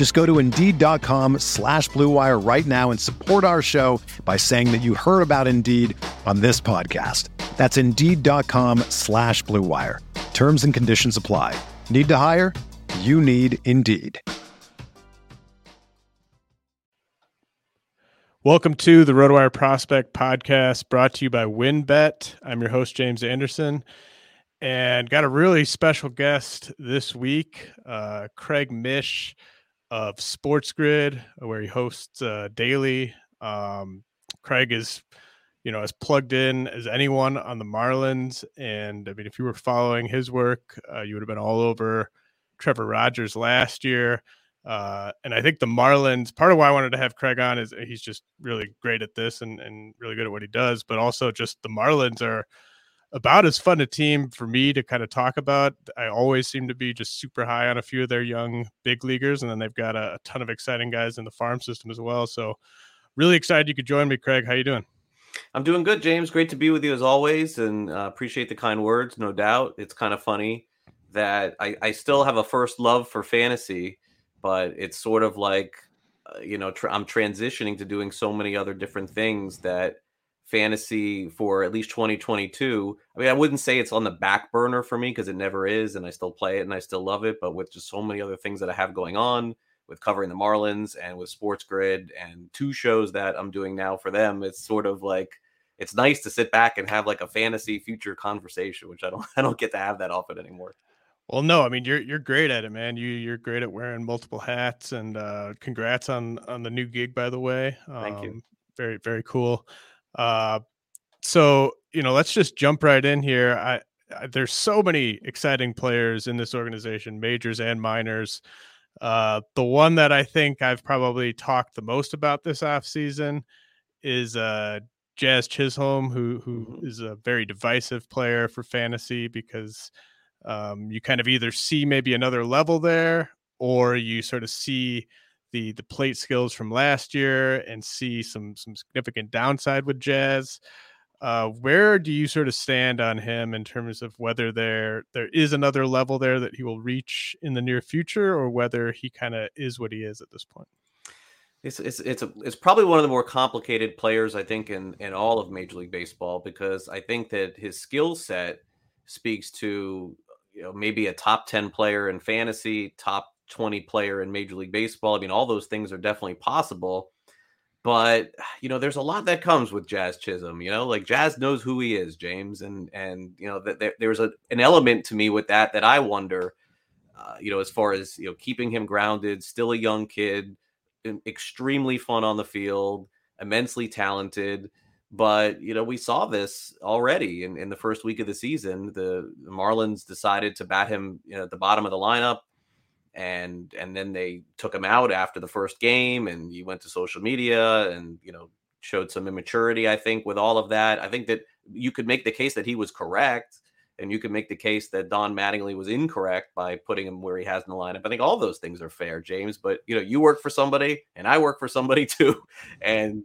Just go to Indeed.com slash BlueWire right now and support our show by saying that you heard about Indeed on this podcast. That's Indeed.com slash BlueWire. Terms and conditions apply. Need to hire? You need Indeed. Welcome to the RotoWire Prospect Podcast brought to you by WynnBET. I'm your host, James Anderson, and got a really special guest this week, uh, Craig Mish of Sports Grid, where he hosts uh, daily. Um, Craig is, you know, as plugged in as anyone on the Marlins. And I mean, if you were following his work, uh, you would have been all over Trevor Rogers last year. Uh, and I think the Marlins, part of why I wanted to have Craig on is he's just really great at this and, and really good at what he does, but also just the Marlins are about as fun a team for me to kind of talk about. I always seem to be just super high on a few of their young big leaguers, and then they've got a, a ton of exciting guys in the farm system as well. So really excited you could join me, Craig. How you doing? I'm doing good, James. Great to be with you as always, and uh, appreciate the kind words. No doubt, it's kind of funny that I, I still have a first love for fantasy but it's sort of like uh, you know tr- i'm transitioning to doing so many other different things that fantasy for at least 2022 i mean i wouldn't say it's on the back burner for me because it never is and i still play it and i still love it but with just so many other things that i have going on with covering the marlins and with sports grid and two shows that i'm doing now for them it's sort of like it's nice to sit back and have like a fantasy future conversation which i don't i don't get to have that often anymore well, no, I mean you're you're great at it, man. You you're great at wearing multiple hats, and uh, congrats on on the new gig, by the way. Um, Thank you. Um, very very cool. Uh, so you know, let's just jump right in here. I, I, there's so many exciting players in this organization, majors and minors. Uh, the one that I think I've probably talked the most about this off season is uh, Jazz Chisholm, who who mm-hmm. a very divisive player for fantasy because um, you kind of either see maybe another level there or you sort of see the the plate skills from last year and see some some significant downside with jazz uh, where do you sort of stand on him in terms of whether there there is another level there that he will reach in the near future or whether he kind of is what he is at this point? It's it's it's, a, it's probably one of the more complicated players I think in in all of Major League Baseball because I think that his skill set speaks to you know maybe a top 10 player in fantasy top 20 player in major league baseball. I mean all those things are definitely possible but you know there's a lot that comes with jazz chisholm you know? Like jazz knows who he is james and and you know that there's a, an element to me with that that i wonder uh, you know as far as you know keeping him grounded still a young kid extremely fun on the field immensely talented but you know, we saw this already in, in the first week of the season. The, the Marlins decided to bat him you know, at the bottom of the lineup, and and then they took him out after the first game, and he went to social media and you know showed some immaturity. I think with all of that, I think that you could make the case that he was correct, and you could make the case that Don Mattingly was incorrect by putting him where he has in the lineup. I think all those things are fair, James. But you know, you work for somebody, and I work for somebody too, and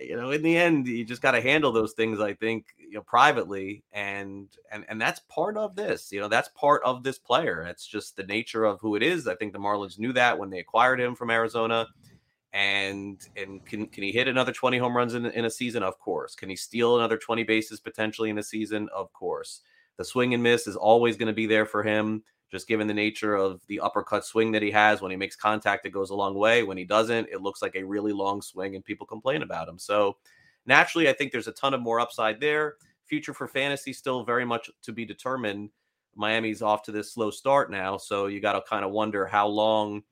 you know, in the end, you just got to handle those things. I think you know privately, and and and that's part of this. You know, that's part of this player. It's just the nature of who it is. I think the Marlins knew that when they acquired him from Arizona. And and can can he hit another 20 home runs in, in a season? Of course. Can he steal another 20 bases potentially in a season? Of course. The swing and miss is always going to be there for him just given the nature of the uppercut swing that he has. When he makes contact, it goes a long way. When he doesn't, it looks like a really long swing and people complain about him. So naturally, I think there's a ton of more upside there. future for fantasy still very much to be determined. Miami's off to this slow start now, so you got to kind of wonder how long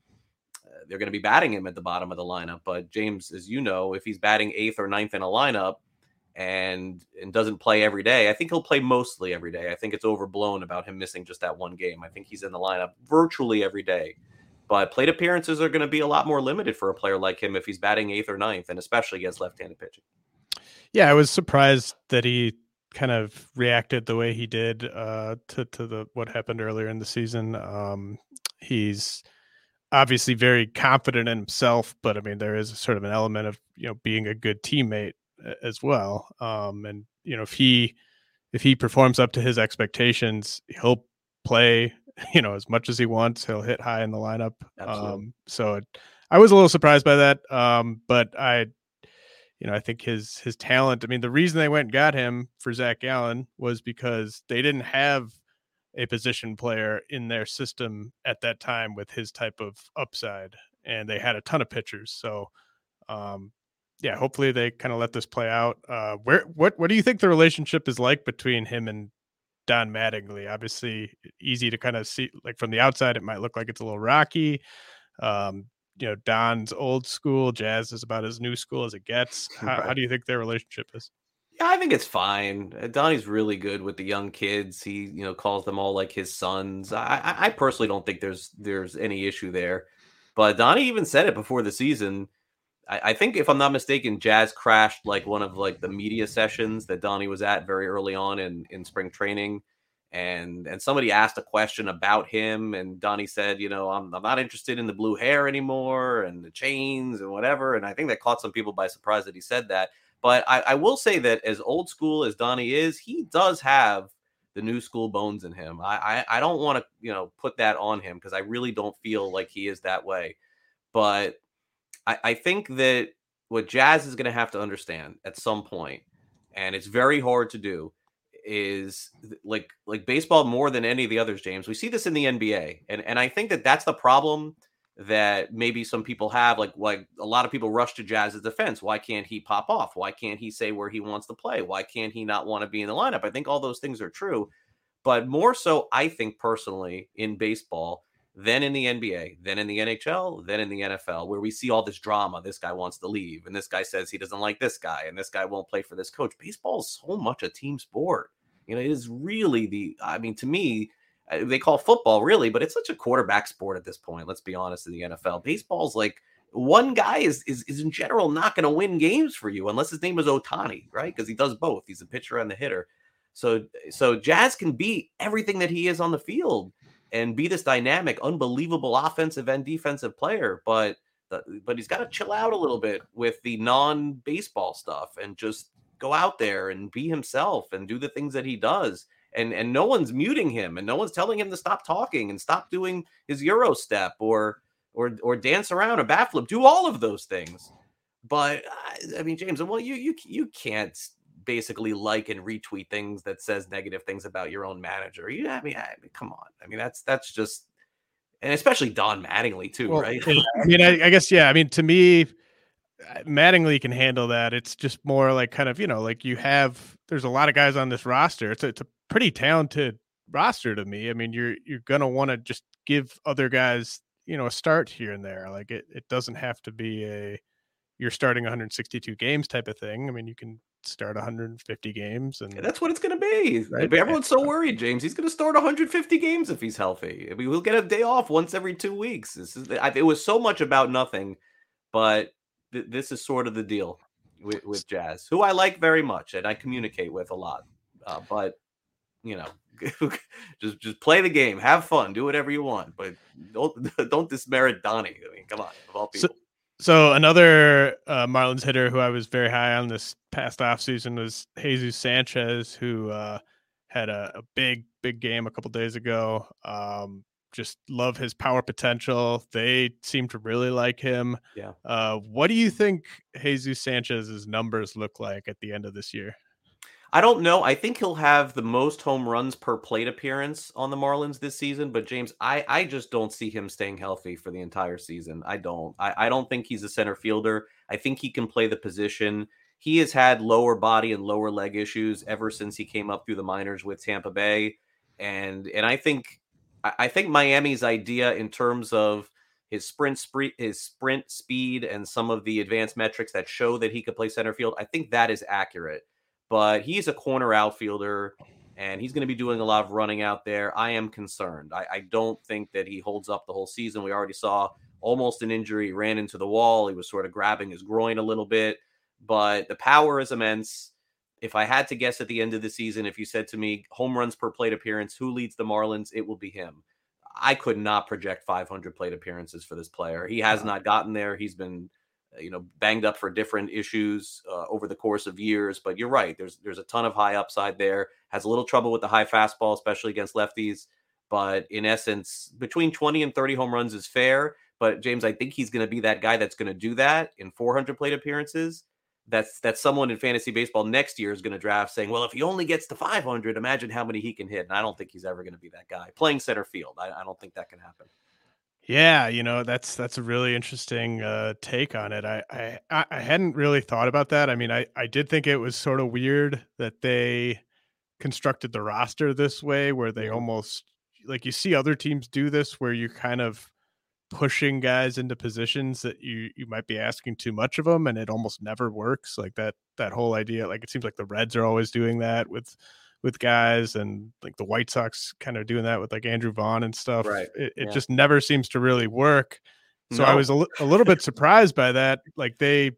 uh, they're going to be batting him at the bottom of the lineup. But James, as you know, if he's batting eighth or ninth in a lineup and and doesn't play every day, I think he'll play mostly every day. I think it's overblown about him missing just that one game. I think he's in the lineup virtually every day. But plate appearances are going to be a lot more limited for a player like him if he's batting eighth or ninth, and especially against left-handed pitching. Yeah, I was surprised that he kind of reacted the way he did uh, to to the what happened earlier in the season. Um, he's obviously very confident in himself, but I mean there is sort of an element of you know being a good teammate as well. Um, and you know if he if he performs up to his expectations, he'll play you know as much as he wants. He'll hit high in the lineup. Um, so it, I was a little surprised by that, um, but I you know, I think his his talent. I mean, the reason they went and got him for Zach Allen was because they didn't have a position player in their system at that time with his type of upside, and they had a ton of pitchers. So, um, yeah, hopefully they kind of let this play out. Uh, where what what do you think the relationship is like between him and Don Mattingly? Obviously, easy to kind of see like from the outside, it might look like it's a little rocky. Um, you know Don's old school, Jazz is about as new school as it gets. How, right. how do you think their relationship is? Yeah, I think it's fine. Uh, Donnie's really good with the young kids. He, you know, calls them all like his sons. I, I personally don't think there's there's any issue there. But Donnie even said it before the season. I, I think, if I'm not mistaken, Jazz crashed like one of like the media sessions that Donnie was at very early on in in spring training and and somebody asked a question about him and Donnie said, you know, I'm, I'm not interested in the blue hair anymore and the chains and whatever. And I think that caught some people by surprise that he said that. But I, I will say that as old school as Donnie is, he does have the new school bones in him. I I, I don't want to you know put that on him because I really don't feel like he is that way. But I, I think that what Jazz is going to have to understand at some point, and it's very hard to do, is like like baseball more than any of the others james. We see this in the nba and and i think that that's the problem that maybe some people have like like a lot of people rush to jazz's defense. Why can't he pop off? Why can't he say where he wants to play? Why can't he not want to be in the lineup? I think all those things are true but more so i think personally in baseball than in the NBA, then in the NHL, then in the NFL, where we see all this drama. This guy wants to leave, and this guy says he doesn't like this guy, and this guy won't play for this coach. Baseball is so much a team sport. You know, it is really the, I mean, to me, uh, they call football really, but it's such a quarterback sport at this point. Let's be honest in the NFL. Baseball's like one guy is is, is in general not going to win games for you unless his name is Ohtani, right? Because he does both. He's a pitcher and the hitter. So so Jazz can be everything that he is on the field and be this dynamic, unbelievable offensive and defensive player, but but he's got to chill out a little bit with the non-baseball stuff and just go out there and be himself and do the things that he does. And and no one's muting him and no one's telling him to stop talking and stop doing his euro step or or or dance around a bat flip. Do all of those things. But I mean, James, well, you you you can't basically like and retweet things that says negative things about your own manager. You, I mean, I mean come on. I mean, that's that's just, and especially Don Mattingly too, well, right? I mean, I, I, guess yeah. I mean, to me, uh, Mattingly can handle that. It's just more like kind of you know like you have there's a lot of guys on this roster. It's a, it's a pretty talented roster to me. I mean you're you're gonna want to just give other guys you know a start here and there. Like it it doesn't have to be a you're starting 162 games type of thing. I mean you can start 150 games and yeah, that's what it's going to be right? everyone's so worried james he's going to start 150 games if he's healthy I mean, we'll get a day off once every two weeks this is it was so much about nothing but th- this is sort of the deal with, with, Jazz, who I like very much and I communicate with a lot. Uh, but you know, just just play the game, have fun, do whatever you want, but don't don't dismerit Donnie. I mean, come on, of all people. So, so another uh, Marlins hitter who I was very high on this past offseason was Jesus Sanchez, who uh, had a, a, big, big game a couple days ago. Um, just love his power potential. They seem to really like him. Yeah. Uh, what do you think Jesus Sanchez's numbers look like at the end of this year? I don't know. I think he'll have the most home runs per plate appearance on the Marlins this season. But James, I, I just don't see him staying healthy for the entire season. I don't. I, I don't think he's a center fielder. I think he can play the position he has had lower body and lower leg issues ever since he came up through the minors with Tampa Bay, and and I think I think Miami's idea in terms of his sprint sprint his sprint speed and some of the advanced metrics that show that he could play center field, I think that is accurate. But he's a corner outfielder and he's going to be doing a lot of running out there. I am concerned. I, I, don't think that he holds up the whole season. We already saw almost an injury, he ran into the wall. He was sort of grabbing his groin a little bit, but the power is immense. If I had to guess at the end of the season, if you said to me home runs per plate appearance, who leads the Marlins, it will be him. I could not project 500 plate appearances for this player. He has not gotten there. He's been, you know, banged up for different issues uh, over the course of years. But you're right. There's there's a ton of high upside there. Has a little trouble with the high fastball, especially against lefties. But in essence, between 20 and 30 home runs is fair. But James, I think he's going to be that guy that's going to do that in 400 plate appearances that's that's someone in fantasy baseball next year is going to draft saying, well, if he only gets to 500, imagine how many he can hit. And I don't think he's ever going to be that guy playing center field. I, I, don't think that can happen. Yeah, you know that's that's a really interesting uh, take on it. I, I I hadn't really thought about that. I mean, I I did think it was sort of weird that they constructed the roster this way, where they mm-hmm. almost like you see other teams do this, where you're kind of pushing guys into positions that you you might be asking too much of them and it almost never works like that that whole idea like it seems like the reds are always doing that with with guys and like the white sox kind of doing that with like andrew vaughn and stuff right it, it yeah. just never seems to really work so no. i was a, a little bit surprised by that like they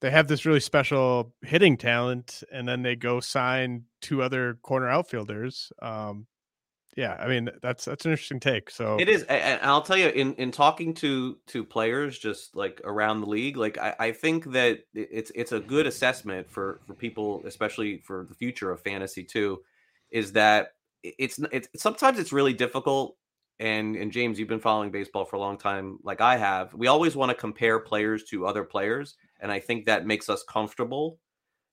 they have this really special hitting talent and then they go sign two other corner outfielders um yeah, I mean that's that's an interesting take. So it is, and I'll tell you, in in talking to to players just like around the league, like I, I think that it's it's a good assessment for for people, especially for the future of fantasy too, is that it's it's sometimes it's really difficult. And and James, you've been following baseball for a long time, like I have. We always want to compare players to other players, and I think that makes us comfortable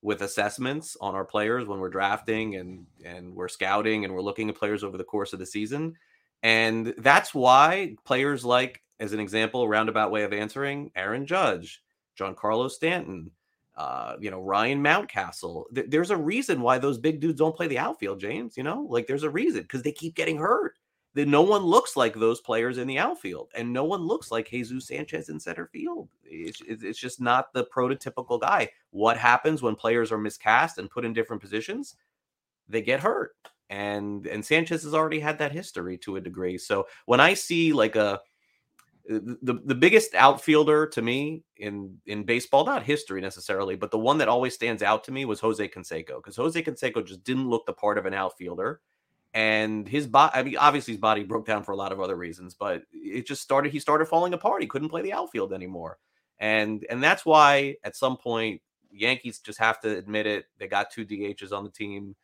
with assessments on our players when we're drafting and and we're scouting and we're looking at players over the course of the season. And that's why players like, as an example, roundabout way of answering, Aaron Judge, Giancarlo Stanton, uh, you know, Ryan Mountcastle. Th- there's a reason why those big dudes don't play the outfield, James. You know, like there's a reason because they keep getting hurt that no one looks like those players in the outfield, and no one looks like Jesus Sanchez in center field. It's, it's just not the prototypical guy. What happens when players are miscast and put in different positions? They get hurt, and and Sanchez has already had that history to a degree. So when I see like a uh, the the biggest outfielder to me in in baseball, not history necessarily, but the one that always stands out to me was Jose Canseco because Jose Canseco just didn't look the part of an outfielder and his body i mean obviously his body broke down for a lot of other reasons but it just started he started falling apart. He couldn't play the outfield anymore. And and that's why at some point yankees just have to admit it they got two dhs on the team.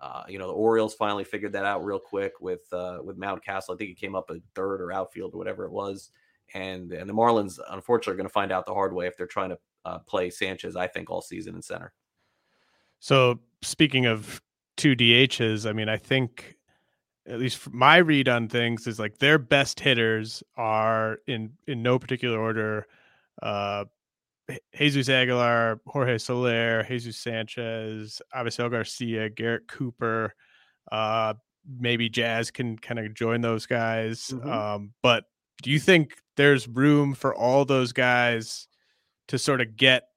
Uh, you know the orioles finally figured that out real quick with uh, with mountcastle i think he came up a third or outfield or whatever it was. And and the marlins unfortunately are going to find out the hard way if they're trying to uh, play sanchez i think all season in center. So speaking of two DHs, I mean, I think at least my read on things is like their best hitters are in in no particular order. Uh, Jesus Aguilar, Jorge Soler, Jesus Sanchez, Avisail Garcia, Garrett Cooper. Uh, maybe Jazz can kind of join those guys. Mm-hmm. Um, but do you think there's room for all those guys to sort of get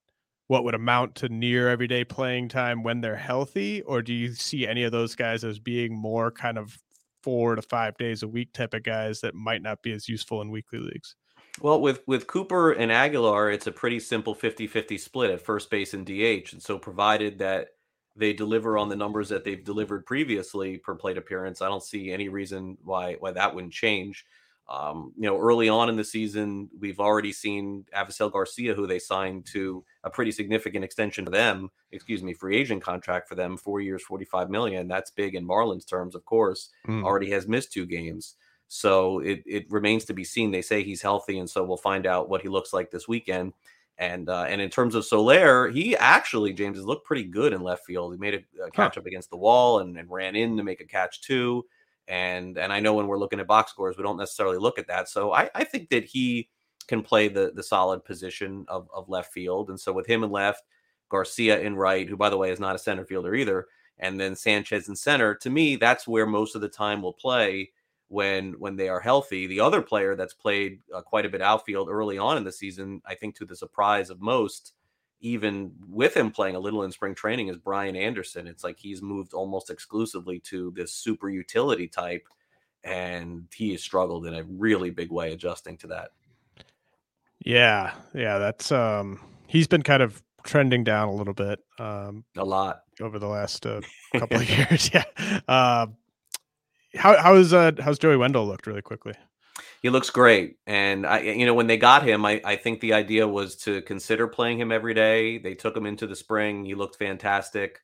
what would amount to near everyday playing time when they're healthy? Or do you see any of those guys as being more kind of four to five days a week type of guys that might not be as useful in weekly leagues? Well, with with Cooper and Aguilar, it's a pretty simple 50-50 split at first base and DH. And so provided that they deliver on the numbers that they've delivered previously per plate appearance, I don't see any reason why why that wouldn't change. Um, you know, early on in the season, we've already seen Avisail Garcia, who they signed to a pretty significant extension for them, excuse me, free agent contract for them, four years, 45 million. That's big in Marlins terms, of course, mm. already has missed two games. So it, it remains to be seen. They say he's healthy, and so we'll find out what he looks like this weekend. And uh, and in terms of Soler, he actually James has looked pretty good in left field. He made a, a catch huh. up against the wall and, and ran in to make a catch too and and I know when we're looking at box scores, we don't necessarily look at that. So I, I think that he can play the the solid position of, of left field. And so with him and left, Garcia in right, who by the way is not a center fielder either, and then Sanchez in center. To me, that's where most of the time will play when when they are healthy. The other player that's played uh, quite a bit outfield early on in the season, I think to the surprise of most, even with him playing a little in spring training, is Brian Anderson. It's like he's moved almost exclusively to this super utility type, and he has struggled in a really big way adjusting to that. Yeah, yeah, that's um he's been kind of trending down a little bit. Um a lot over the last uh, couple of years. Yeah. Uh, how how's uh how's Joey Wendle looked really quickly? He looks great, and I you know when they got him, I I think the idea was to consider playing him every day. They took him into the spring. He looked fantastic.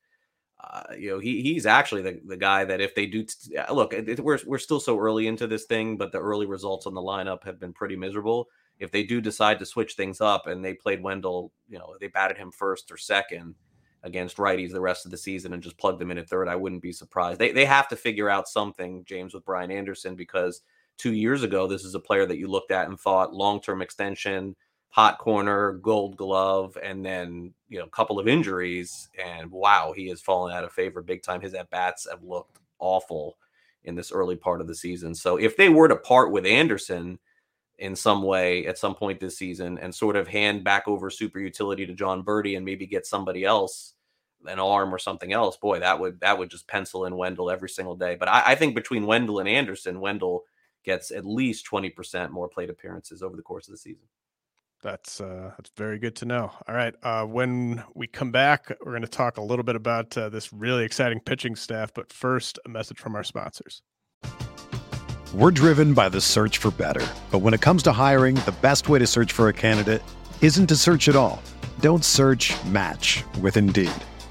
Uh, you know, he he's actually the, the guy that if they do look, it, we're we're still so early into this thing, but the early results on the lineup have been pretty miserable. If they do decide to switch things up and they played Wendle, you know, they batted him first or second, against righties the rest of the season and just plugged them in at third, I wouldn't be surprised. They they have to figure out something, James, with Brian Anderson because two years ago, this is a player that you looked at and thought long term extension, hot corner, gold glove, and then you know a couple of injuries, and wow, he has fallen out of favor big time. His at bats have looked awful in this early part of the season. So if they were to part with Anderson in some way at some point this season and sort of hand back over super utility to Jon Berti and maybe get somebody else an arm or something else, boy, that would that would just pencil in Wendle every single day. But I, I think between Wendle and Anderson, Wendle gets at least twenty percent more plate appearances over the course of the season. That's uh, that's very good to know. All right, uh, when we come back, we're going to talk a little bit about uh, this really exciting pitching staff. But first, a message from our sponsors. We're driven by the search for better, but when it comes to hiring, the best way to search for a candidate isn't to search at all. Don't search. Match with Indeed.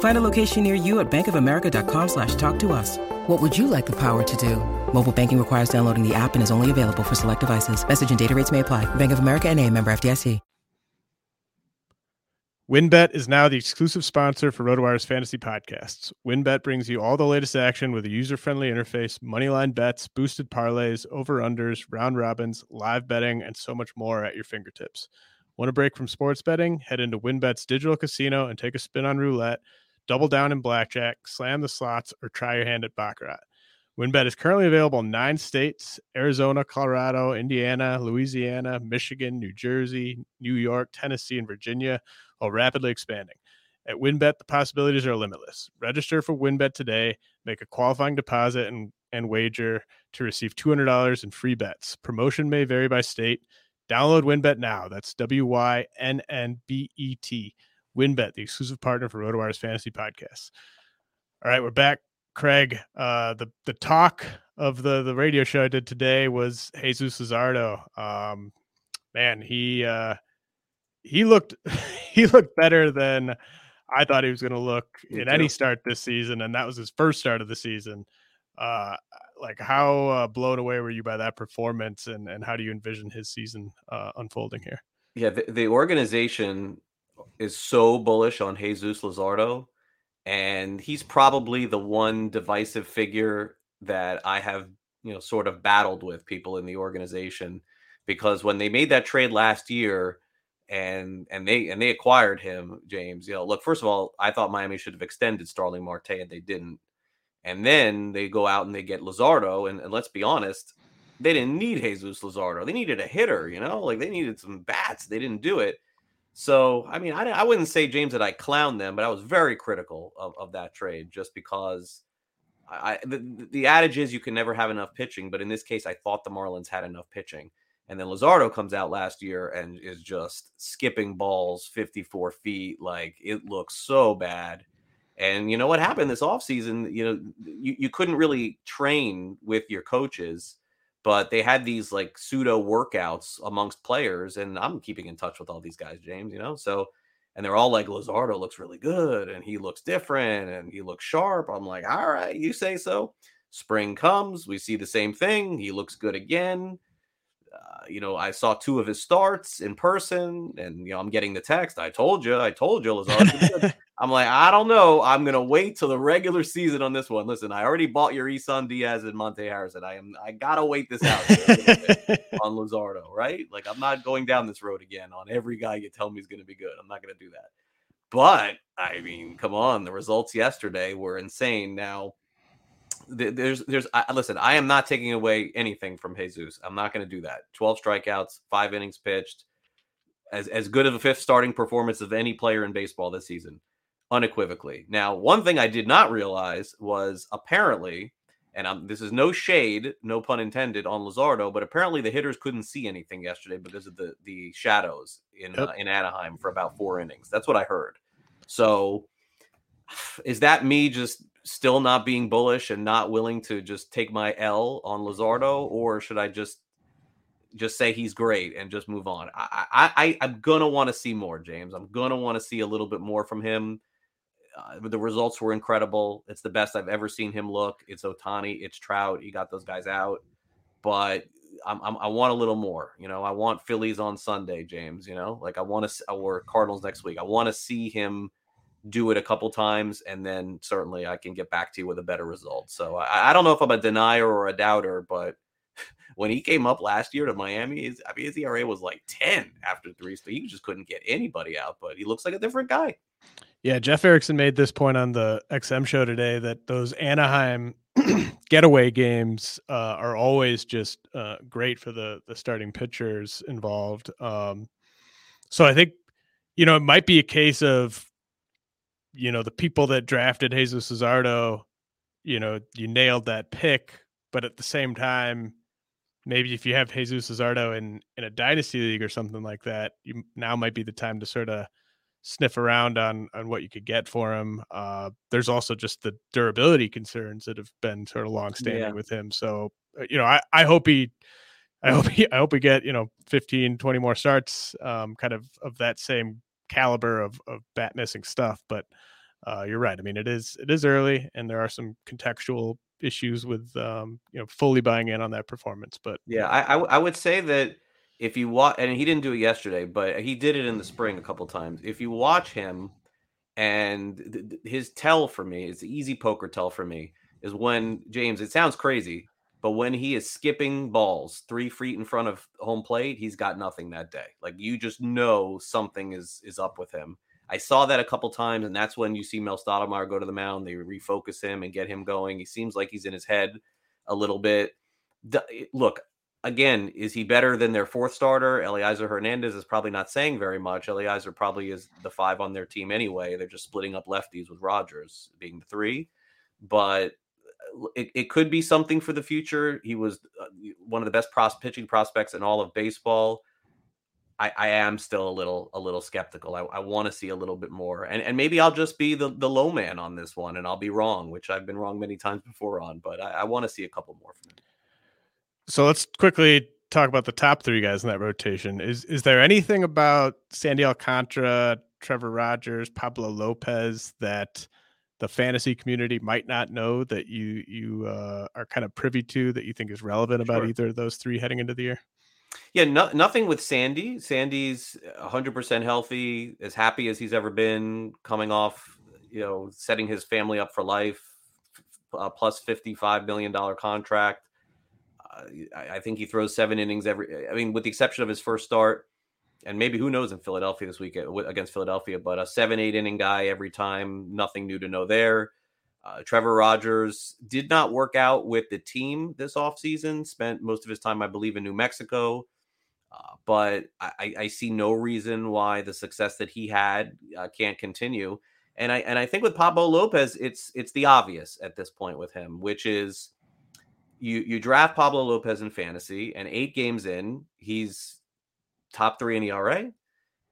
Find a location near you at bankofamerica.com slash talk to us. What would you like the power to do? Mobile banking requires downloading the app and is only available for select devices. Message and data rates may apply. Bank of America and a member FDIC. WynnBET is now the exclusive sponsor for RotoWire's fantasy podcasts. WynnBET brings you all the latest action with a user-friendly interface, moneyline bets, boosted parlays, over-unders, round robins, live betting, and so much more at your fingertips. Want a break from sports betting? Head into WynnBET's digital casino and take a spin on roulette, double down in blackjack, slam the slots, or try your hand at baccarat. WynnBET is currently available in nine states Arizona, Colorado, Indiana, Louisiana, Michigan, New Jersey, New York, Tennessee, and Virginia while rapidly expanding. At WynnBET, the possibilities are limitless. Register for WynnBET today, make a qualifying deposit, and, and wager to receive $200 in free bets. Promotion may vary by state. Download WynnBET now. That's W Y N N B E T. WynnBET, the exclusive partner for RotoWire's fantasy podcasts. All right, we're back. Craig, uh, the the talk of the the radio show I did today was Jesus Luzardo. Um, man, he uh, he looked he looked better than I thought he was going to look Me in too. any start this season, and that was his first start of the season. Uh, like how uh, blown away were you by that performance, and and how do you envision his season uh, unfolding here? Yeah, the, the organization is so bullish on Jesus Luzardo, and he's probably the one divisive figure that I have you know sort of battled with people in the organization because when they made that trade last year and and they and they acquired him, James, you know, look, first of all, I thought Miami should have extended Starling Marte and they didn't. And then they go out and they get Luzardo, And, and let's be honest, they didn't need Jesus Luzardo. They needed a hitter, you know, like they needed some bats. They didn't do it. So, I mean, I, I wouldn't say, James, that I clowned them, but I was very critical of, of that trade just because I, the, the adage is you can never have enough pitching. But in this case, I thought the Marlins had enough pitching. And then Luzardo comes out last year and is just skipping balls 54 feet. Like it looks so bad. And you know what happened this offseason? You know, you, you couldn't really train with your coaches but they had these like pseudo workouts amongst players, and I'm keeping in touch with all these guys, James. You know, so and they're all like Luzardo looks really good, and he looks different, and he looks sharp. I'm like, all right, you say so. Spring comes, we see the same thing. He looks good again. Uh, you know, I saw two of his starts in person, and you know, I'm getting the text. I told you, I told you, Luzardo. I'm like, I don't know. I'm gonna wait till the regular season on this one. Listen, I already bought your Isan Diaz and Monte Harrison. I am I gotta wait this out on Luzardo, right? Like I'm not going down this road again on every guy you tell me is gonna be good. I'm not gonna do that. But I mean, come on, the results yesterday were insane. Now there's there's I, listen i am not taking away anything from jesus i'm not going to do that 12 strikeouts five innings pitched as as good of a fifth starting performance of any player in baseball this season unequivocally. Now, one thing I did not realize was apparently, and I'm, this is no shade, no pun intended, on Luzardo, but apparently the hitters couldn't see anything yesterday because of the the shadows in yep. uh, in Anaheim for about four innings. That's what I heard. So, is that me just still not being bullish and not willing to just take my L on Luzardo, or should I just just say he's great and just move on? I, I, I I'm gonna want to see more, James. I'm gonna want to see a little bit more from him uh, the results were incredible. It's the best I've ever seen him look. It's Ohtani. it's Trout. He got those guys out, but I'm, I'm, i want a little more. You know, I want Phillies on Sunday, James. You know, like I want to, or Cardinals next week. I want to see him do it a couple times, and then certainly I can get back to you with a better result. So I, I don't know if I'm a denier or a doubter, but when he came up last year to Miami, his, I mean, his ERA was like 10 after three. So he just couldn't get anybody out, but he looks like a different guy. Yeah, Jeff Erickson made this point on the XM show today that those Anaheim getaway games uh, are always just uh, great for the the starting pitchers involved. Um, so I think you know it might be a case of you know the people that drafted Jesus Luzardo, you know, you nailed that pick, but at the same time, maybe if you have Jesus Luzardo in in a dynasty league or something like that, you now might be the time to sort of sniff around on on what you could get for him. Uh, there's also just the durability concerns that have been sort of longstanding yeah. with him. So uh, you know, I I hope he. I hope he, I hope we get you know 15, 20 more starts, um, kind of of that same caliber of of bat missing stuff. But uh, you're right. I mean, it is it is early, and there are some contextual issues with um, you know fully buying in on that performance. But yeah, I I, would say that if you watch, and he didn't do it yesterday, but he did it in the spring a couple times. If you watch him, and th- th- his tell for me, it's easy poker tell for me, is when James. It sounds crazy, but when he is skipping balls three feet in front of home plate, he's got nothing that day. Like you just know something is is up with him. I saw that a couple times, and that's when you see Mel Stottlemyre go to the mound. They refocus him and get him going. He seems like he's in his head a little bit. Eh, look, again, is he better than their fourth starter? Elieser Hernandez is probably not saying very much. Elieser probably is the five on their team anyway. They're just splitting up lefties with Rogers being the three. But it, it could be something for the future. He was uh, one of the best pros- pitching prospects in all of baseball. I, I am still a little a little skeptical. I, I want to see a little bit more, and and maybe I'll just be the the low man on this one, and I'll be wrong, which I've been wrong many times before on. But I, I want to see a couple more from him. So let's quickly talk about the top three guys in that rotation. Is is there anything about Sandy Alcantara, Trevor Rogers, Pablo Lopez that the fantasy community might not know that you you uh, are kind of privy to that you think is relevant about sure. either of those three heading into the year? Yeah, no, nothing with Sandy. Sandy's 100% healthy, as happy as he's ever been, coming off, you know, setting his family up for life, uh, plus $55 million contract Uh, I, I, think he throws seven innings every. I mean, with the exception of his first start, and maybe who knows in Philadelphia this week uh, against Philadelphia, but a seven eight inning guy every time. Nothing new to know there. Uh, Trevor Rogers did not work out with the team this offseason, spent most of his time, I believe, in New Mexico. Uh, but I, I, see no reason why the success that he had uh, can't continue. And I and I think with Pablo Lopez, it's it's the obvious at this point with him, which is you you draft Pablo Lopez in fantasy, and eight games in, he's top three in ERA,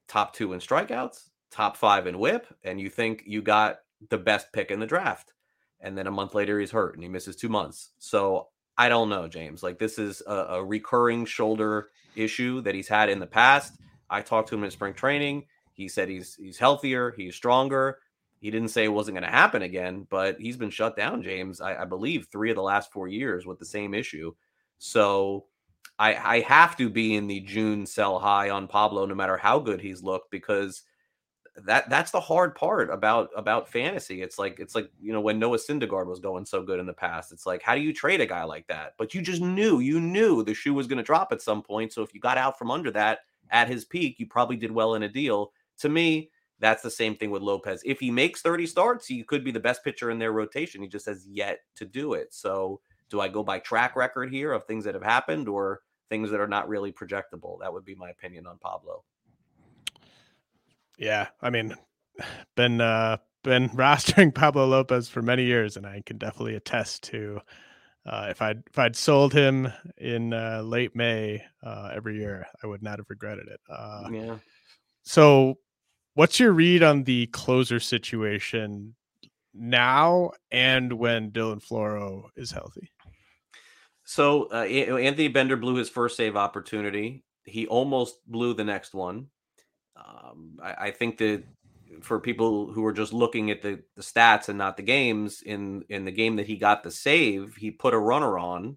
top two in strikeouts, top five in WHIP, and you think you got the best pick in the draft and then a month later he's hurt and he misses two months. So I don't know, James. Like this is a, a recurring shoulder issue that he's had in the past. I talked to him in spring training. He said he's he's healthier, he's stronger. He didn't say it wasn't going to happen again, but he's been shut down, James. I, I, believe three of the last four years with the same issue. So I, I have to be in the June sell high on Pablo, no matter how good he's looked, because that that's the hard part about about fantasy. It's like it's like you know when Noah Syndergaard was going so good in the past. It's like how do you trade a guy like that? But you just knew you knew the shoe was going to drop at some point. So if you got out from under that at his peak, you probably did well in a deal. To me, that's the same thing with Lopez. If he makes 30 starts, he could be the best pitcher in their rotation. He just has yet to do it. So do I go by track record here of things that have happened or things that are not really projectable? That would be my opinion on Pablo. Yeah, I mean, been uh, been rostering Pablo Lopez for many years, and I can definitely attest to uh, if I'd if I'd sold him in uh, late May uh, every year, I would not have regretted it. Uh, yeah. So, what's your read on the closer situation now and when Dylan Floro is healthy? So uh, Anthony Bender blew his first save opportunity. He almost blew the next one. Um, I, I, think that for people who are just looking at the, the stats and not the games, in in the game that he got the save, he put a runner on,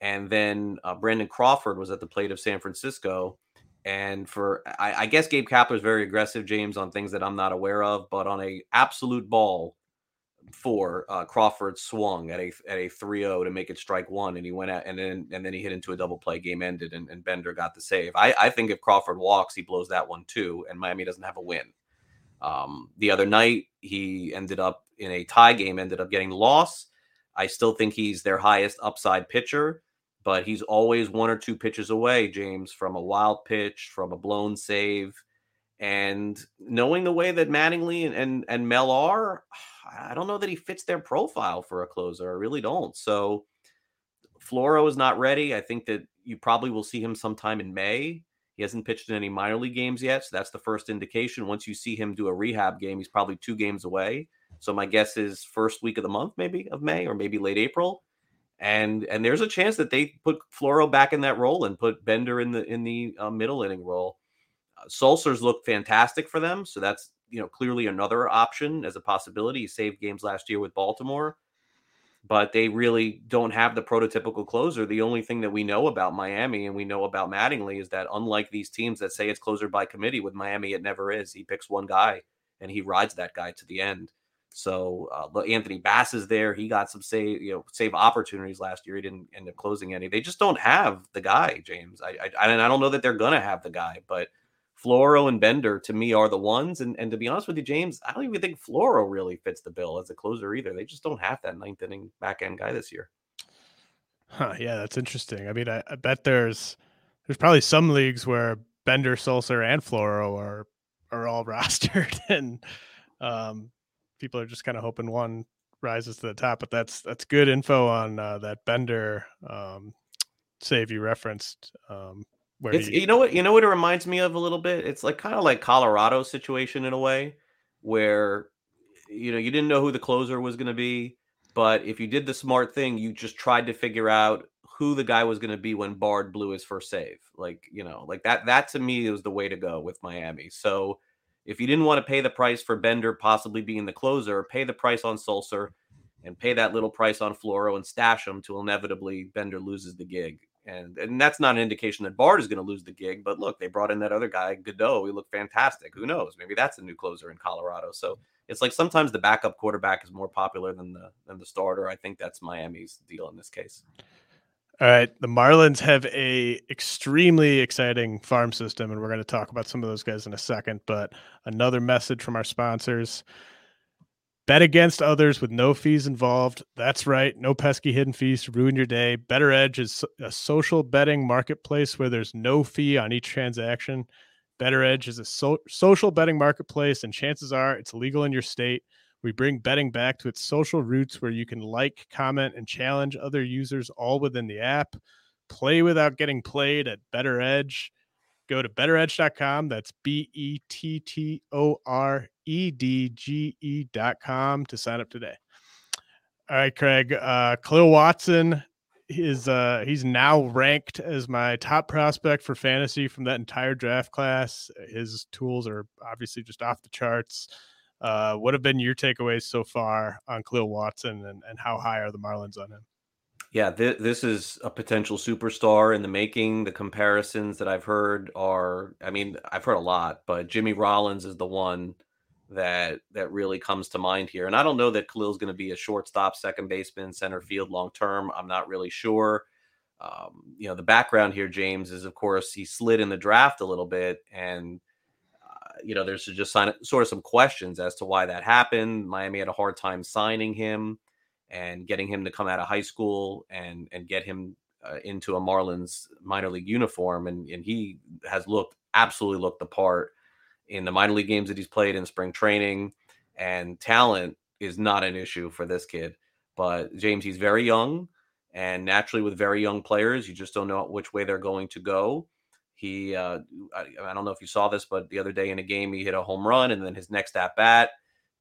and then uh, Brandon Crawford was at the plate of San Francisco. And for I, I guess Gabe Kapler is very aggressive, James, on things that I'm not aware of, but on a absolute ball, four, uh, Crawford swung at a at a 3-0 to make it strike one, and he went out and then and then he hit into a double play. Game ended, and, and Bender got the save. I, I think if Crawford walks, he blows that one too, and Miami doesn't have a win. Um, the other night, he ended up in a tie game, ended up getting loss. I still think he's their highest upside pitcher, but he's always one or two pitches away, James, from a wild pitch, from a blown save. And knowing the way that Mattingly and, and, and Mel are, I don't know that he fits their profile for a closer. I really don't. So Floro is not ready. I think that you probably will see him sometime in May. He hasn't pitched in any minor league games yet, so that's the first indication. Once you see him do a rehab game, he's probably two games away. So my guess is first week of the month, maybe of May, or maybe late April. And and there's a chance that they put Floro back in that role and put Bender in the in the uh, middle inning role. Uh, Sulser's looked fantastic for them, so that's you know, clearly another option as a possibility. He saved games last year with Baltimore, but they really don't have the prototypical closer. The only thing that we know about Miami and we know about Mattingly is that unlike these teams that say it's closer by committee, with Miami, it never is. He picks one guy and he rides that guy to the end. So uh, Anthony Bass is there. He got some save, you know, save opportunities last year. He didn't end up closing any. They just don't have the guy, James. I, I, I don't know that they're gonna have the guy, but Floro and Bender to me are the ones. And, and to be honest with you, James, I don't even think Floro really fits the bill as a closer either. They just don't have that ninth inning back end guy this year. Huh, yeah, that's interesting. I mean, I, I, bet there's there's probably some leagues where Bender, Sulser, and Floro are are all rostered, and um, people are just kind of hoping one rises to the top. But that's that's good info on uh, that Bender um, save you referenced. Um, where it's, you, you know what you know what it reminds me of a little bit. It's like kind of like Colorado situation in a way, where you know you didn't know who the closer was going to be, but if you did the smart thing, you just tried to figure out who the guy was going to be when Bard blew his first save. Like you know, like that. That to me was the way to go with Miami. So if you didn't want to pay the price for Bender possibly being the closer, pay the price on Sulser and pay that little price on Floro and stash him till inevitably Bender loses the gig. And and that's not an indication that Bard is going to lose the gig. But look, they brought in that other guy, Godot. He looked fantastic. Who knows? Maybe that's a new closer in Colorado. So it's like sometimes the backup quarterback is more popular than the than the starter. I think that's Miami's deal in this case. All right, the Marlins have a extremely exciting farm system, and we're going to talk about some of those guys in a second. But another message from our sponsors: bet against others with no fees involved. That's right, no pesky hidden fees to ruin your day. BettorEdge is a social betting marketplace where there's no fee on each transaction. BettorEdge is a so- social betting marketplace, and chances are it's legal in your state. We bring betting back to its social roots where you can like, comment, and challenge other users all within the app. Play without getting played at BettorEdge. Go to bettoredge.com. That's B E T T O R E D G E.com to sign up today. All right, Craig. Uh, Kahlil Watson is uh he's now ranked as my top prospect for fantasy from that entire draft class. His tools are obviously just off the charts. Uh, what have been your takeaways so far on Kahlil Watson and, and how high are the Marlins on him? Yeah, th- this is a potential superstar in the making. The comparisons that I've heard are, I mean, I've heard a lot, but Jimmy Rollins is the one that that really comes to mind here. And I don't know that Kahlil's going to be a shortstop, second baseman, center field long term. I'm not really sure. Um, you know, the background here, James, is of course he slid in the draft a little bit, and you know, there's just sort of some questions as to why that happened. Miami had a hard time signing him and getting him to come out of high school and and get him uh, into a Marlins minor league uniform, and and he has looked absolutely looked the part in the minor league games that he's played in spring training, and talent is not an issue for this kid. But James, he's very young, and naturally with very young players, you just don't know which way they're going to go. He, uh, I, I, don't know if you saw this, but the other day in a game, he hit a home run, and then his next at bat,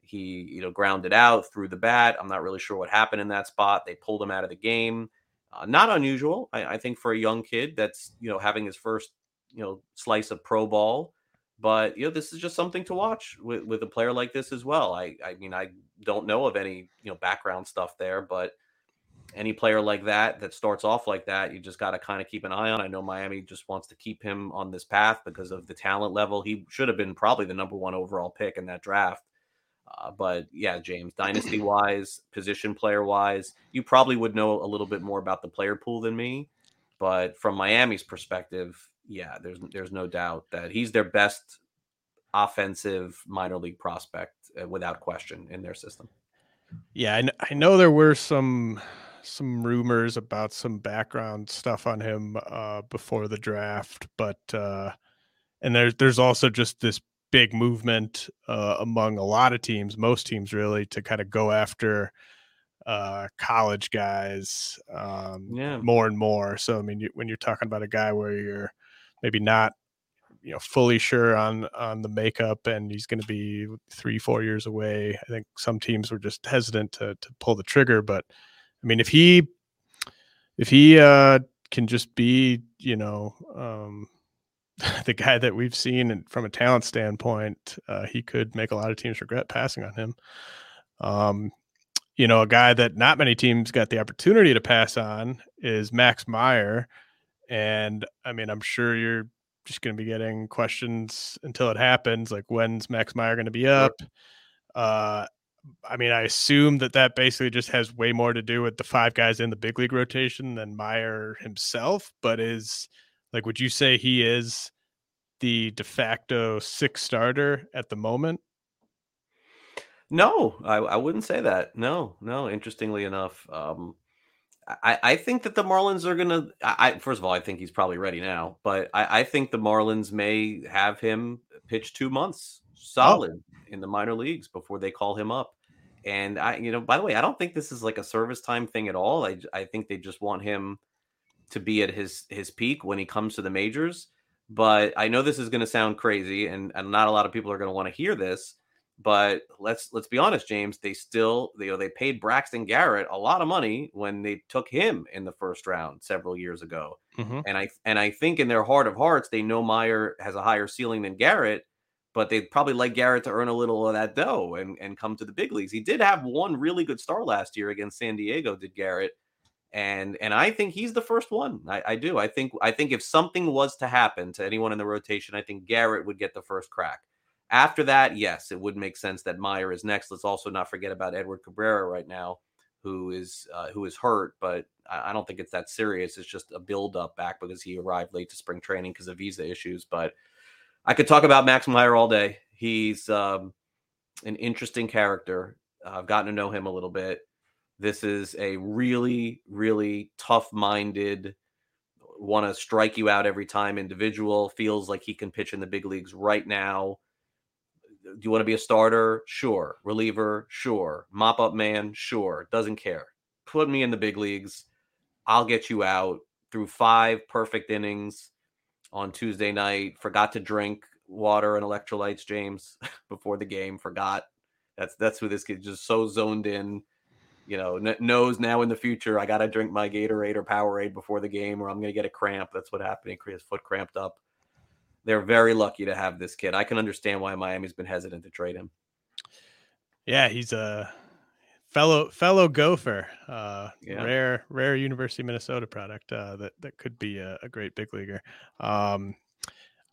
he, you know, grounded out through the bat. I'm not really sure what happened in that spot. They pulled him out of the game. Uh, not unusual, I, I, think, for a young kid that's you know having his first you know slice of pro ball. But you know, this is just something to watch with, with a player like this as well. I, I mean, I don't know of any you know background stuff there, but any player like that that starts off like that, you just got to kind of keep an eye on. I know Miami just wants to keep him on this path because of the talent level. He should have been probably the number one overall pick in that draft. Uh, but yeah, James, dynasty wise, position player wise, you probably would know a little bit more about the player pool than me. But from Miami's perspective, yeah, there's there's no doubt that he's their best offensive minor league prospect uh, without question in their system. Yeah, I, I know there were some some rumors about some background stuff on him uh, before the draft, but uh, and there's there's also just this big movement uh, among a lot of teams, most teams really, to kind of go after uh, college guys um, yeah. more and more. So I mean, you, when you're talking about a guy where you're maybe not you know fully sure on on the makeup and he's going to be three four years away i think some teams were just hesitant to to pull the trigger but I mean, if he if he uh, can just be, you know, um, the guy that we've seen and from a talent standpoint, uh, he could make a lot of teams regret passing on him. Um, you know, a guy that not many teams got the opportunity to pass on is Max Meyer. And I mean, I'm sure you're just going to be getting questions until it happens. Like, when's Max Meyer going to be up? Uh, I mean, I assume that that basically just has way more to do with the five guys in the big league rotation than Meyer himself. But is like, would you say he is the de facto six starter at the moment? No, I, I wouldn't say that. No, no. Interestingly enough, um, I, I think that the Marlins are gonna. I first of all, I think he's probably ready now, but I, I think the Marlins may have him pitch two months oh. solid. Oh in the minor leagues before they call him up. And I, you know, by the way, I don't think this is like a service time thing at all. I, I think they just want him to be at his his peak when he comes to the majors. But I know this is going to sound crazy, and, and not a lot of people are going to want to hear this. But let's let's be honest, James. They still, you know, they paid Braxton Garrett a lot of money when they took him in the first round several years ago. Mm-hmm. And I and I think in their heart of hearts, they know Meyer has a higher ceiling than Garrett but they'd probably like Garrett to earn a little of that dough and, and come to the big leagues. He did have one really good start last year against San Diego, did Garrett. And and I think he's the first one. I, I do. I think I think if something was to happen to anyone in the rotation, I think Garrett would get the first crack. After that, yes, it would make sense that Meyer is next. Let's also not forget about Edward Cabrera right now. who is uh, who is hurt, but I, I don't think it's that serious. It's just a build up back because he arrived late to spring training because of visa issues. But I could talk about Max Meyer all day. He's um, an interesting character. I've gotten to know him a little bit. This is a really, really tough minded, want to strike you out every time individual. Feels like he can pitch in the big leagues right now. Do you want to be a starter? Sure. Reliever? Sure. Mop up man? Sure. Doesn't care. Put me in the big leagues. I'll get you out through five perfect innings on Tuesday night. Forgot to drink water and electrolytes, James, before the game. Forgot. That's that's who this kid just so zoned in. You know, n- knows now in the future I gotta drink my Gatorade or Powerade before the game, or I'm gonna get a cramp. That's what happened. His foot cramped up. They're very lucky to have this kid. I can understand why Miami's been hesitant to trade him. Yeah, he's a fellow fellow Gopher, uh, yeah. rare rare University of Minnesota product uh, that that could be a, a great big leaguer. Um,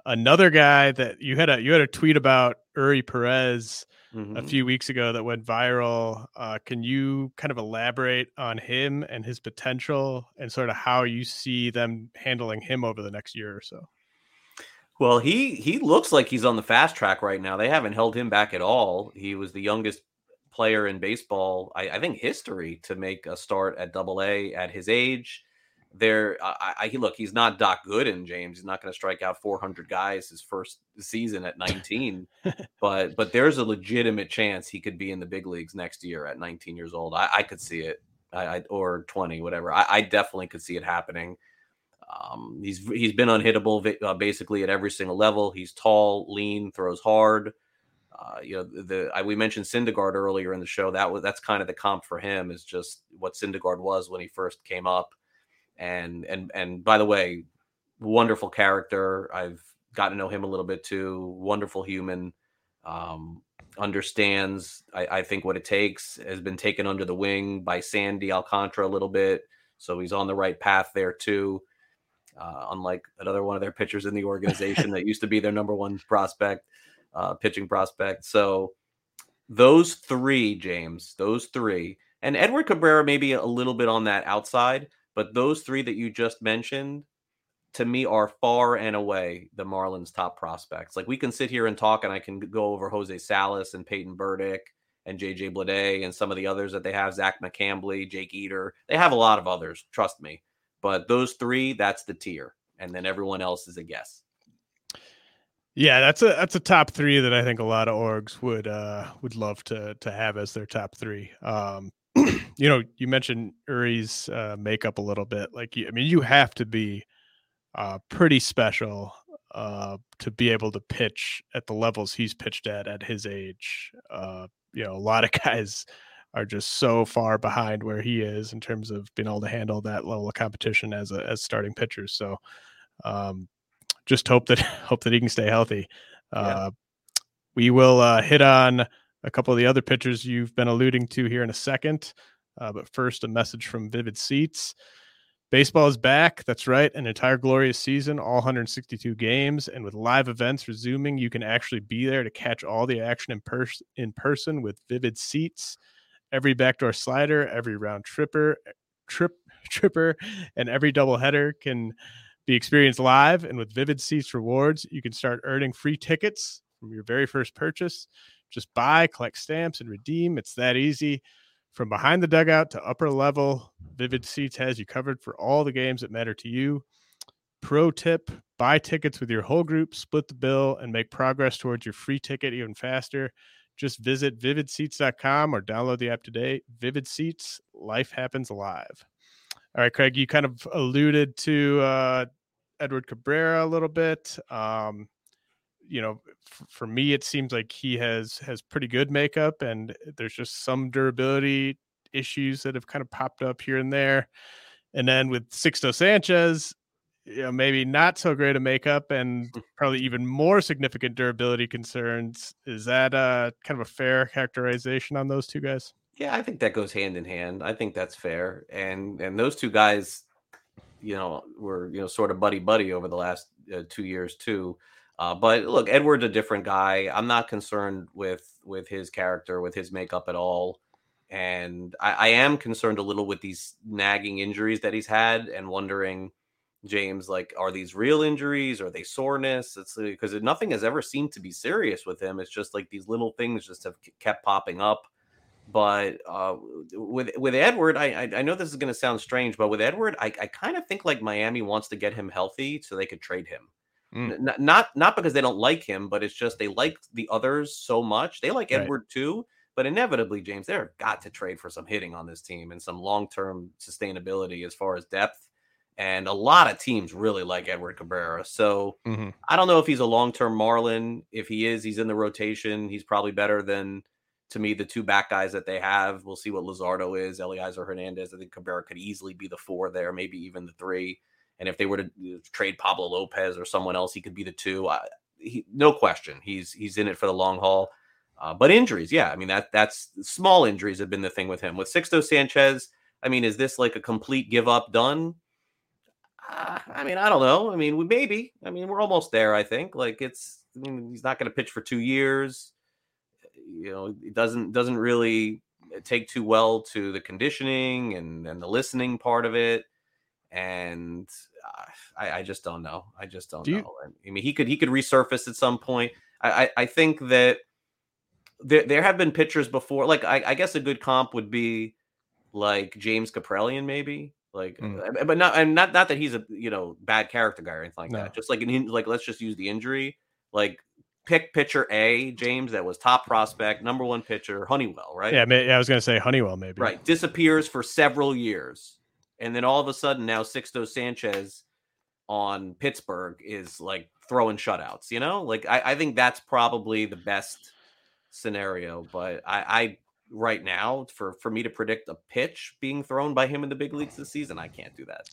another guy that you had a you had a tweet about Eury Perez mm-hmm. a few weeks ago that went viral. Uh, can you kind of elaborate on him and his potential and sort of how you see them handling him over the next year or so? Well, he he looks like he's on the fast track right now. They haven't held him back at all. He was the youngest player in baseball, I, I think, history to make a start at Double A at his age. There, I, I look. He's not Doc Gooden, James. He's not going to strike out 400 guys his first season at 19. but but there's a legitimate chance he could be in the big leagues next year at 19 years old. I, I could see it, I, or 20, whatever. I, I definitely could see it happening. Um, he's he's been unhittable uh, basically at every single level. He's tall, lean, throws hard. Uh, you know, the, I, we mentioned Syndergaard earlier in the show. That was that's kind of the comp for him is just what Syndergaard was when he first came up. And and and by the way, wonderful character. I've gotten to know him a little bit too. Wonderful human. Um, understands, I, I think, what it takes. Has been taken under the wing by Sandy Alcantara a little bit, so he's on the right path there too. Uh, unlike another one of their pitchers in the organization that used to be their number one prospect, uh, pitching prospect. So those three, James, those three, and Edward Cabrera maybe a little bit on that outside, but those three that you just mentioned to me are far and away the Marlins' top prospects. Like we can sit here and talk, and I can go over Jose Salas and Peyton Burdick and JJ Bleday and some of the others that they have, Zach McCambley, Jake Eder. They have a lot of others, trust me. But those three, that's the tier. And then everyone else is a guess. Yeah, that's a that's a top three that I think a lot of orgs would uh would love to to have as their top three. Um, you know, you mentioned Eury's uh, makeup a little bit. Like, I mean, you have to be uh, pretty special uh, to be able to pitch at the levels he's pitched at at his age. Uh, you know, a lot of guys are just so far behind where he is in terms of being able to handle that level of competition as a as starting pitcher. So um, just hope that hope that he can stay healthy. Uh, We will uh, hit on a couple of the other pitchers you've been alluding to here in a second. Uh, but first, a message from Vivid Seats. Baseball is back. That's right. An entire glorious season, all 162 games. And with live events resuming, you can actually be there to catch all the action in, pers- in person with Vivid Seats every backdoor slider, every round tripper, eh, trip tripper, and every double header can be experienced live. And with Vivid Seats rewards, you can start earning free tickets from your very first purchase. Just buy, collect stamps, and redeem. It's that easy. From behind the dugout to upper level, Vivid Seats has you covered for all the games that matter to you. Pro tip buy tickets with your whole group, split the bill, and make progress towards your free ticket even faster. Just visit vividseats.com or download the app today. Vivid Seats, life happens live. All right, Craig, you kind of alluded to uh, Edward Cabrera a little bit. Um, you know, f- for me, it seems like he has has pretty good makeup, and there's just some durability issues that have kind of popped up here and there. And then with Sixto Sanchez, you know, maybe not so great a makeup and mm. probably even more significant durability concerns. Is that uh, kind of a fair characterization on those two guys? Yeah, I think that goes hand in hand. I think that's fair. And and those two guys, you know, were you know sort of buddy buddy over the last uh, two years too. Uh, but look, Edward's a different guy. I'm not concerned with with his character, with his makeup at all. And I, I am concerned a little with these nagging injuries that he's had and wondering, James, like, are these real injuries? Are they soreness? It's because nothing has ever seemed to be serious with him. It's just like these little things just have kept popping up. But uh, with with Edward, I I know this is going to sound strange, but with Edward, I, I kind of think like Miami wants to get him healthy so they could trade him. Mm. N- not not because they don't like him, but it's just they like the others so much. They like right. Edward too, but inevitably, James, they're got to trade for some hitting on this team and some long term sustainability as far as depth. And a lot of teams really like Edward Cabrera. So mm-hmm. I don't know if he's a long term Marlin. If he is, he's in the rotation. He's probably better than to me, the two back guys that they have, we'll see what Luzardo is, Elieser Hernandez. I think Cabrera could easily be the four there, maybe even the three. And if they were to trade Pablo Lopez or someone else, he could be the two. I, he, no question, he's he's in it for the long haul. Uh, but injuries, yeah, I mean that that's small injuries have been the thing with him. With Sixto Sanchez, I mean, is this like a complete give up done? Uh, I mean, I don't know. I mean, we maybe. I mean, we're almost there. I think. Like it's. I mean, he's not going to pitch for two years you know it doesn't doesn't really take too well to the conditioning and and the listening part of it and uh, I, I just don't know i just don't Do know you... i mean he could he could resurface at some point i i, I think that there, there have been pitchers before like I, I guess a good comp would be like james Caprellian, maybe like mm. but not and not not that he's a you know bad character guy or anything like no. that just like an like let's just use the injury like pick pitcher A, James, that was top prospect, number one pitcher, Honeywell, right? Yeah, yeah I was going to say Honeywell, maybe. Right. Disappears for several years. And then all of a sudden, now Sixto Sanchez on Pittsburgh is like throwing shutouts, you know? Like, I, I think that's probably the best scenario. But I, I, right now, for, for me to predict a pitch being thrown by him in the big leagues this season, I can't do that.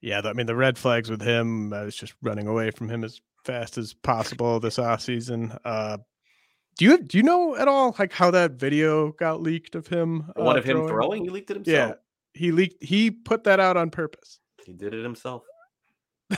Yeah, I mean the red flags with him. I was just running away from him as fast as possible this off season. Uh, do you do you know at all like how that video got leaked of him? Uh, One of him throwing? He leaked it himself. Yeah, he leaked. He put that out on purpose. He did it himself.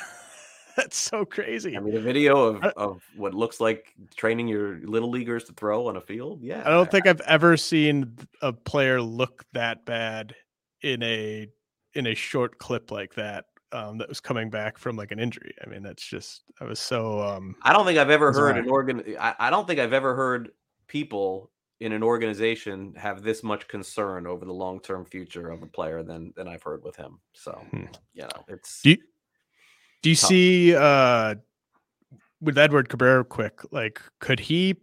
That's so crazy. I mean, a video of, of what looks like training your little leaguers to throw on a field. Yeah, I don't think I've ever seen a player look that bad in a in a short clip like that um, that was coming back from like an injury. I mean, that's just I was so. Um, I don't think I've ever heard an organ. I, I don't think I've ever heard people in an organization have this much concern over the long term future of a player than than I've heard with him. So hmm. you know, it's. Do you, do you see uh with Edward Cabrera quick? Like, could he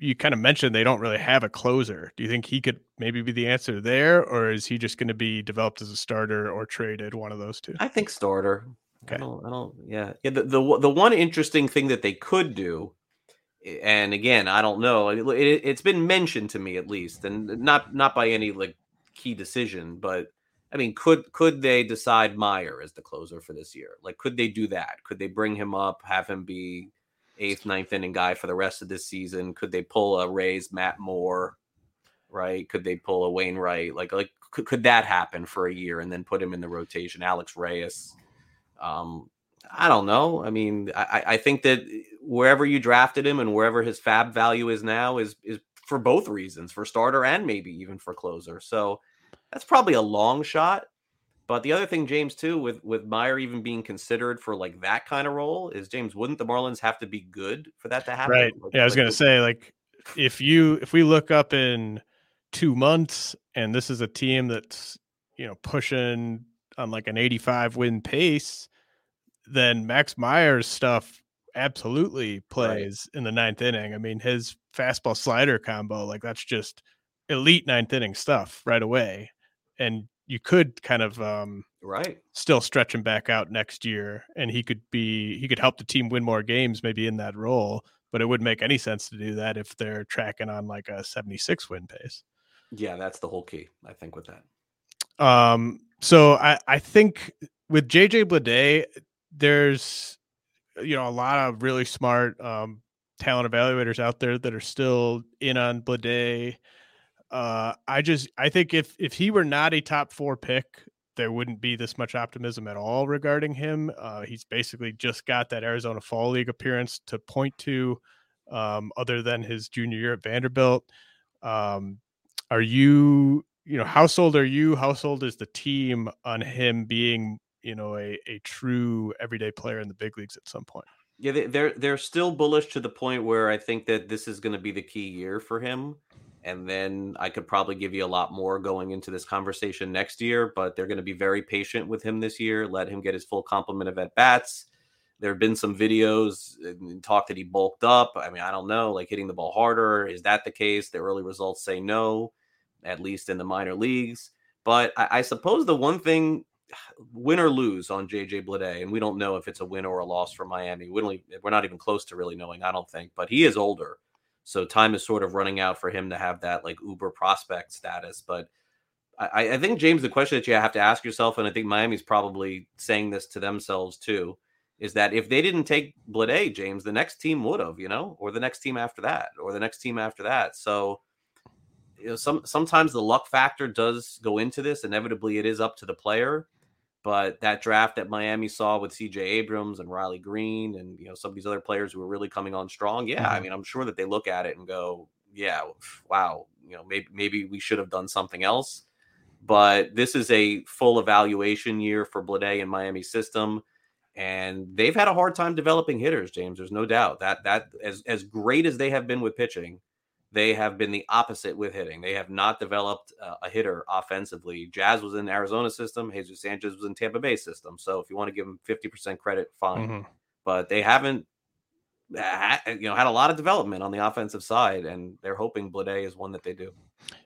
you kind of mentioned they don't really have a closer. Do you think he could maybe be the answer there, or is he just going to be developed as a starter or traded? One of those two. I think starter. Okay. I don't. I don't yeah. Yeah. The, the the one interesting thing that they could do, and again, I don't know. It, it, it's been mentioned to me at least, and not not by any like key decision, but I mean, could could they decide Meyer as the closer for this year? Like, could they do that? Could they bring him up, have him be eighth, ninth inning guy for the rest of this season? Could they pull a Rays Matt Moore? Right? Could they pull a Wainwright? Like, like could, could that happen for a year and then put him in the rotation? Alex Reyes. Um, I don't know. I mean, I, I think that wherever you drafted him and wherever his FAAB value is now is is for both reasons, for starter and maybe even for closer. So that's probably a long shot. But the other thing, James, too, with with Meyer even being considered for like that kind of role, is James, wouldn't the Marlins have to be good for that to happen? Right. Like, yeah, I was like, gonna say, like, if you if we look up in two months and this is a team that's you know pushing on like an 85 win pace, then Max Meyer's stuff absolutely plays right. in the ninth inning. I mean, his fastball slider combo, like that's just elite ninth inning stuff right away. And you could kind of um, right still stretch him back out next year, and he could be he could help the team win more games maybe in that role. But it wouldn't make any sense to do that if they're tracking on like a 76 win pace. Yeah, that's the whole key, I think, with that. Um, so I, I think with JJ Bleday, there's you know a lot of really smart um talent evaluators out there that are still in on Bleday. Uh, I just I think if if he were not a top four pick, there wouldn't be this much optimism at all regarding him. Uh, he's basically just got that Arizona Fall League appearance to point to, um, other than his junior year at Vanderbilt. Um, are you you know how sold are you how sold is the team on him being you know a, a true everyday player in the big leagues at some point yeah they're they're still bullish to the point where i think that this is going to be the key year for him and then i could probably give you a lot more going into this conversation next year but they're going to be very patient with him this year let him get his full complement of at bats there have been some videos and talk that he bulked up i mean i don't know like hitting the ball harder is that the case the early results say no at least in the minor leagues. But I, I suppose the one thing, win or lose on JJ Bleday, and we don't know if it's a win or a loss for Miami. We don't, we're not even close to really knowing, I don't think. But he is older. So time is sort of running out for him to have that like uber prospect status. But I, I think, James, the question that you have to ask yourself, and I think Miami's probably saying this to themselves too, is that if they didn't take Bleday, James, the next team would have, you know, or the next team after that, or the next team after that. So you know, some sometimes the luck factor does go into this. Inevitably, it is up to the player. But that draft that Miami saw with C.J. Abrams and Riley Greene and you know some of these other players who are really coming on strong, yeah, mm-hmm. I mean, I'm sure that they look at it and go, yeah, wow, you know, maybe maybe we should have done something else. But this is a full evaluation year for Bleday and Miami system and they've had a hard time developing hitters james there's no doubt that that as as great as they have been with pitching they have been the opposite with hitting. They have not developed uh, a hitter offensively. Jazz was in Arizona system. Jesus Sanchez was in Tampa Bay system. So if you want to give them 50% credit, fine. Mm-hmm. But they haven't, you know, had a lot of development on the offensive side, and they're hoping Blade is one that they do.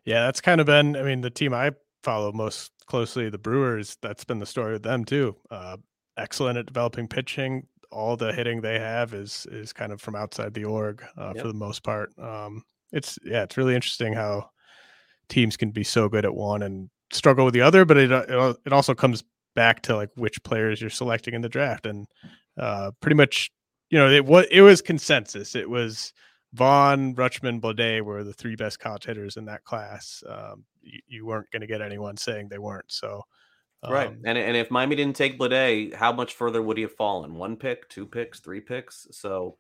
Yeah, that's kind of been. I mean, the team I follow most closely, the Brewers. That's been the story with them too. Uh, excellent at developing pitching. All the hitting they have is is kind of from outside the org uh, yep. for the most part. Um, it's yeah, it's really interesting how teams can be so good at one and struggle with the other, but it uh, it also comes back to like which players you're selecting in the draft, and uh, pretty much you know it was it was consensus. It was Vaughn, Rutschman, Bleday were the three best college hitters in that class. Um, you, you, weren't going to get anyone saying they weren't. So, um, right. And and if Miami didn't take Bleday, how much further would he have fallen? One pick, two picks, three picks? So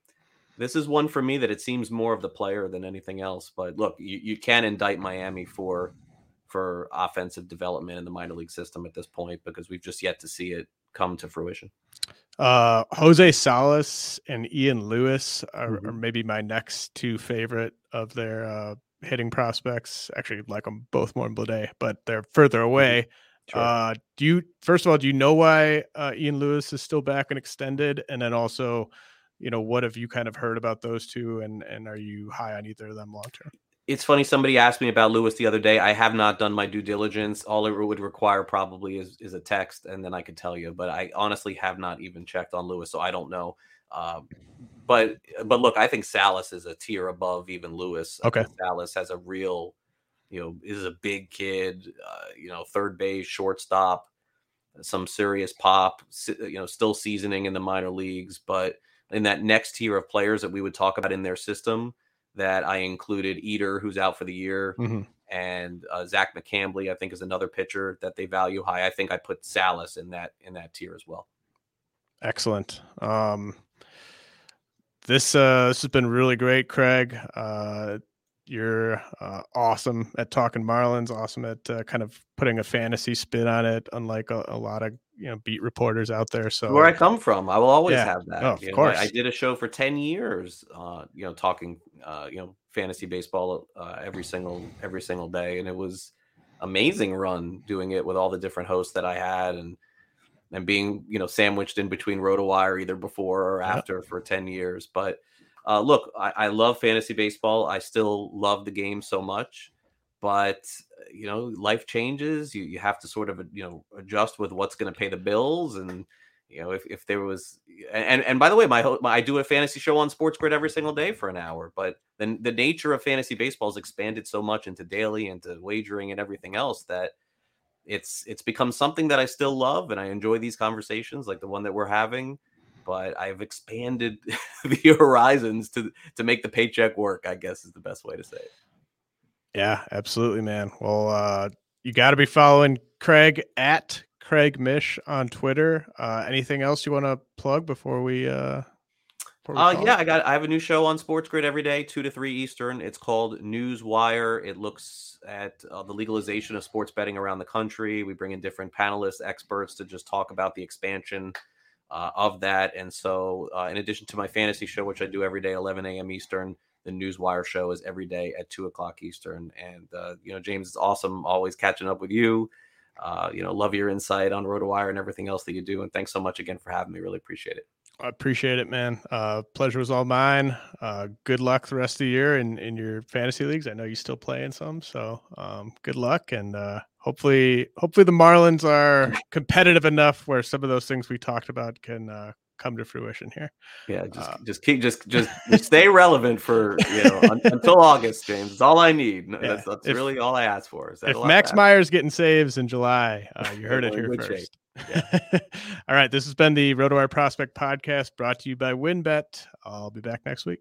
this is one for me that it seems more of the player than anything else. But look, you, you can indict Miami for for offensive development in the minor league system at this point because we've just yet to see it come to fruition. Uh, Jose Salas and Ian Lewis are, mm-hmm. are, maybe my next two favorite of their uh, hitting prospects. Actually, like them both more than Blade, but they're further mm-hmm. away. Sure. Uh, do you first of all, do you know why uh, Ian Lewis is still back and extended? And then also, you know, what have you kind of heard about those two, and and are you high on either of them long term? It's funny. Somebody asked me about Lewis the other day. I have not done my due diligence. All it would require probably is is a text, and then I could tell you. But I honestly have not even checked on Lewis, so I don't know. Um, but but look, I think Salas is a tier above even Lewis. Okay, Salas has a real, you know, is a big kid. Uh, you know, third base, shortstop, some serious pop. You know, still seasoning in the minor leagues, but in that next tier of players that we would talk about in their system that I included Eder, who's out for the year, mm-hmm. and uh, Zach McCambley, I think is another pitcher that they value high. I think I put Salas in that in that tier as well. Excellent. Um, this uh, this has been really great, Craig. Uh, you're uh, awesome at talking Marlins, awesome at uh, kind of putting a fantasy spin on it, unlike a, a, lot of you know beat reporters out there. So where I come from, I will always yeah. have that. Oh, of course, I, I, did a show for ten years, uh, you know, talking, uh, you know, fantasy baseball uh, every single every single day, and it was amazing run doing it with all the different hosts that I had and and being you know sandwiched in between RotoWire either before or after for ten years, but uh, look, I, I love fantasy baseball. I still love the game so much, but you know, life changes. You you have to sort of you know adjust with what's going to pay the bills and you know if, if there was and and by the way my, my, i do a fantasy show on SportsGrid every single day for an hour but then the nature of fantasy baseball has expanded so much into daily into wagering and everything else that it's it's become something that i still love and i enjoy these conversations like the one that we're having but I've expanded the horizons to to make the paycheck work. I guess is the best way to say it. Yeah, absolutely, man. Well, uh, you got to be following Craig at Craig Mish on Twitter. Uh, anything else you want to plug before we? Uh... Uh, yeah, I got. I have a new show on SportsGrid every day, two to three Eastern. It's called Newswire. It looks at uh, the legalization of sports betting around the country. We bring in different panelists, experts to just talk about the expansion uh, of that. And so, uh, in addition to my fantasy show, which I do every day, 11 a.m. Eastern, the Newswire show is every day at two o'clock Eastern. And uh, you know, James, it's awesome always catching up with you. Uh, you know, love your insight on RotoWire and everything else that you do. And thanks so much again for having me. Really appreciate it. I appreciate it, man. Uh, pleasure was all mine. Uh, good luck the rest of the year in, in your fantasy leagues. I know you still play in some, so um, good luck, and uh, hopefully, hopefully the Marlins are competitive enough where some of those things we talked about can uh, come to fruition here. Yeah, just uh, just keep just just, stay relevant for you know un, until August, James. It's all I need. Yeah, that's, that's if, really all I ask for. if Max Meyer's getting saves in July, uh, you heard it here first. Yeah. all right, this has been the RotoWire Prospect Podcast, brought to you by WynnBET. I'll be back next week.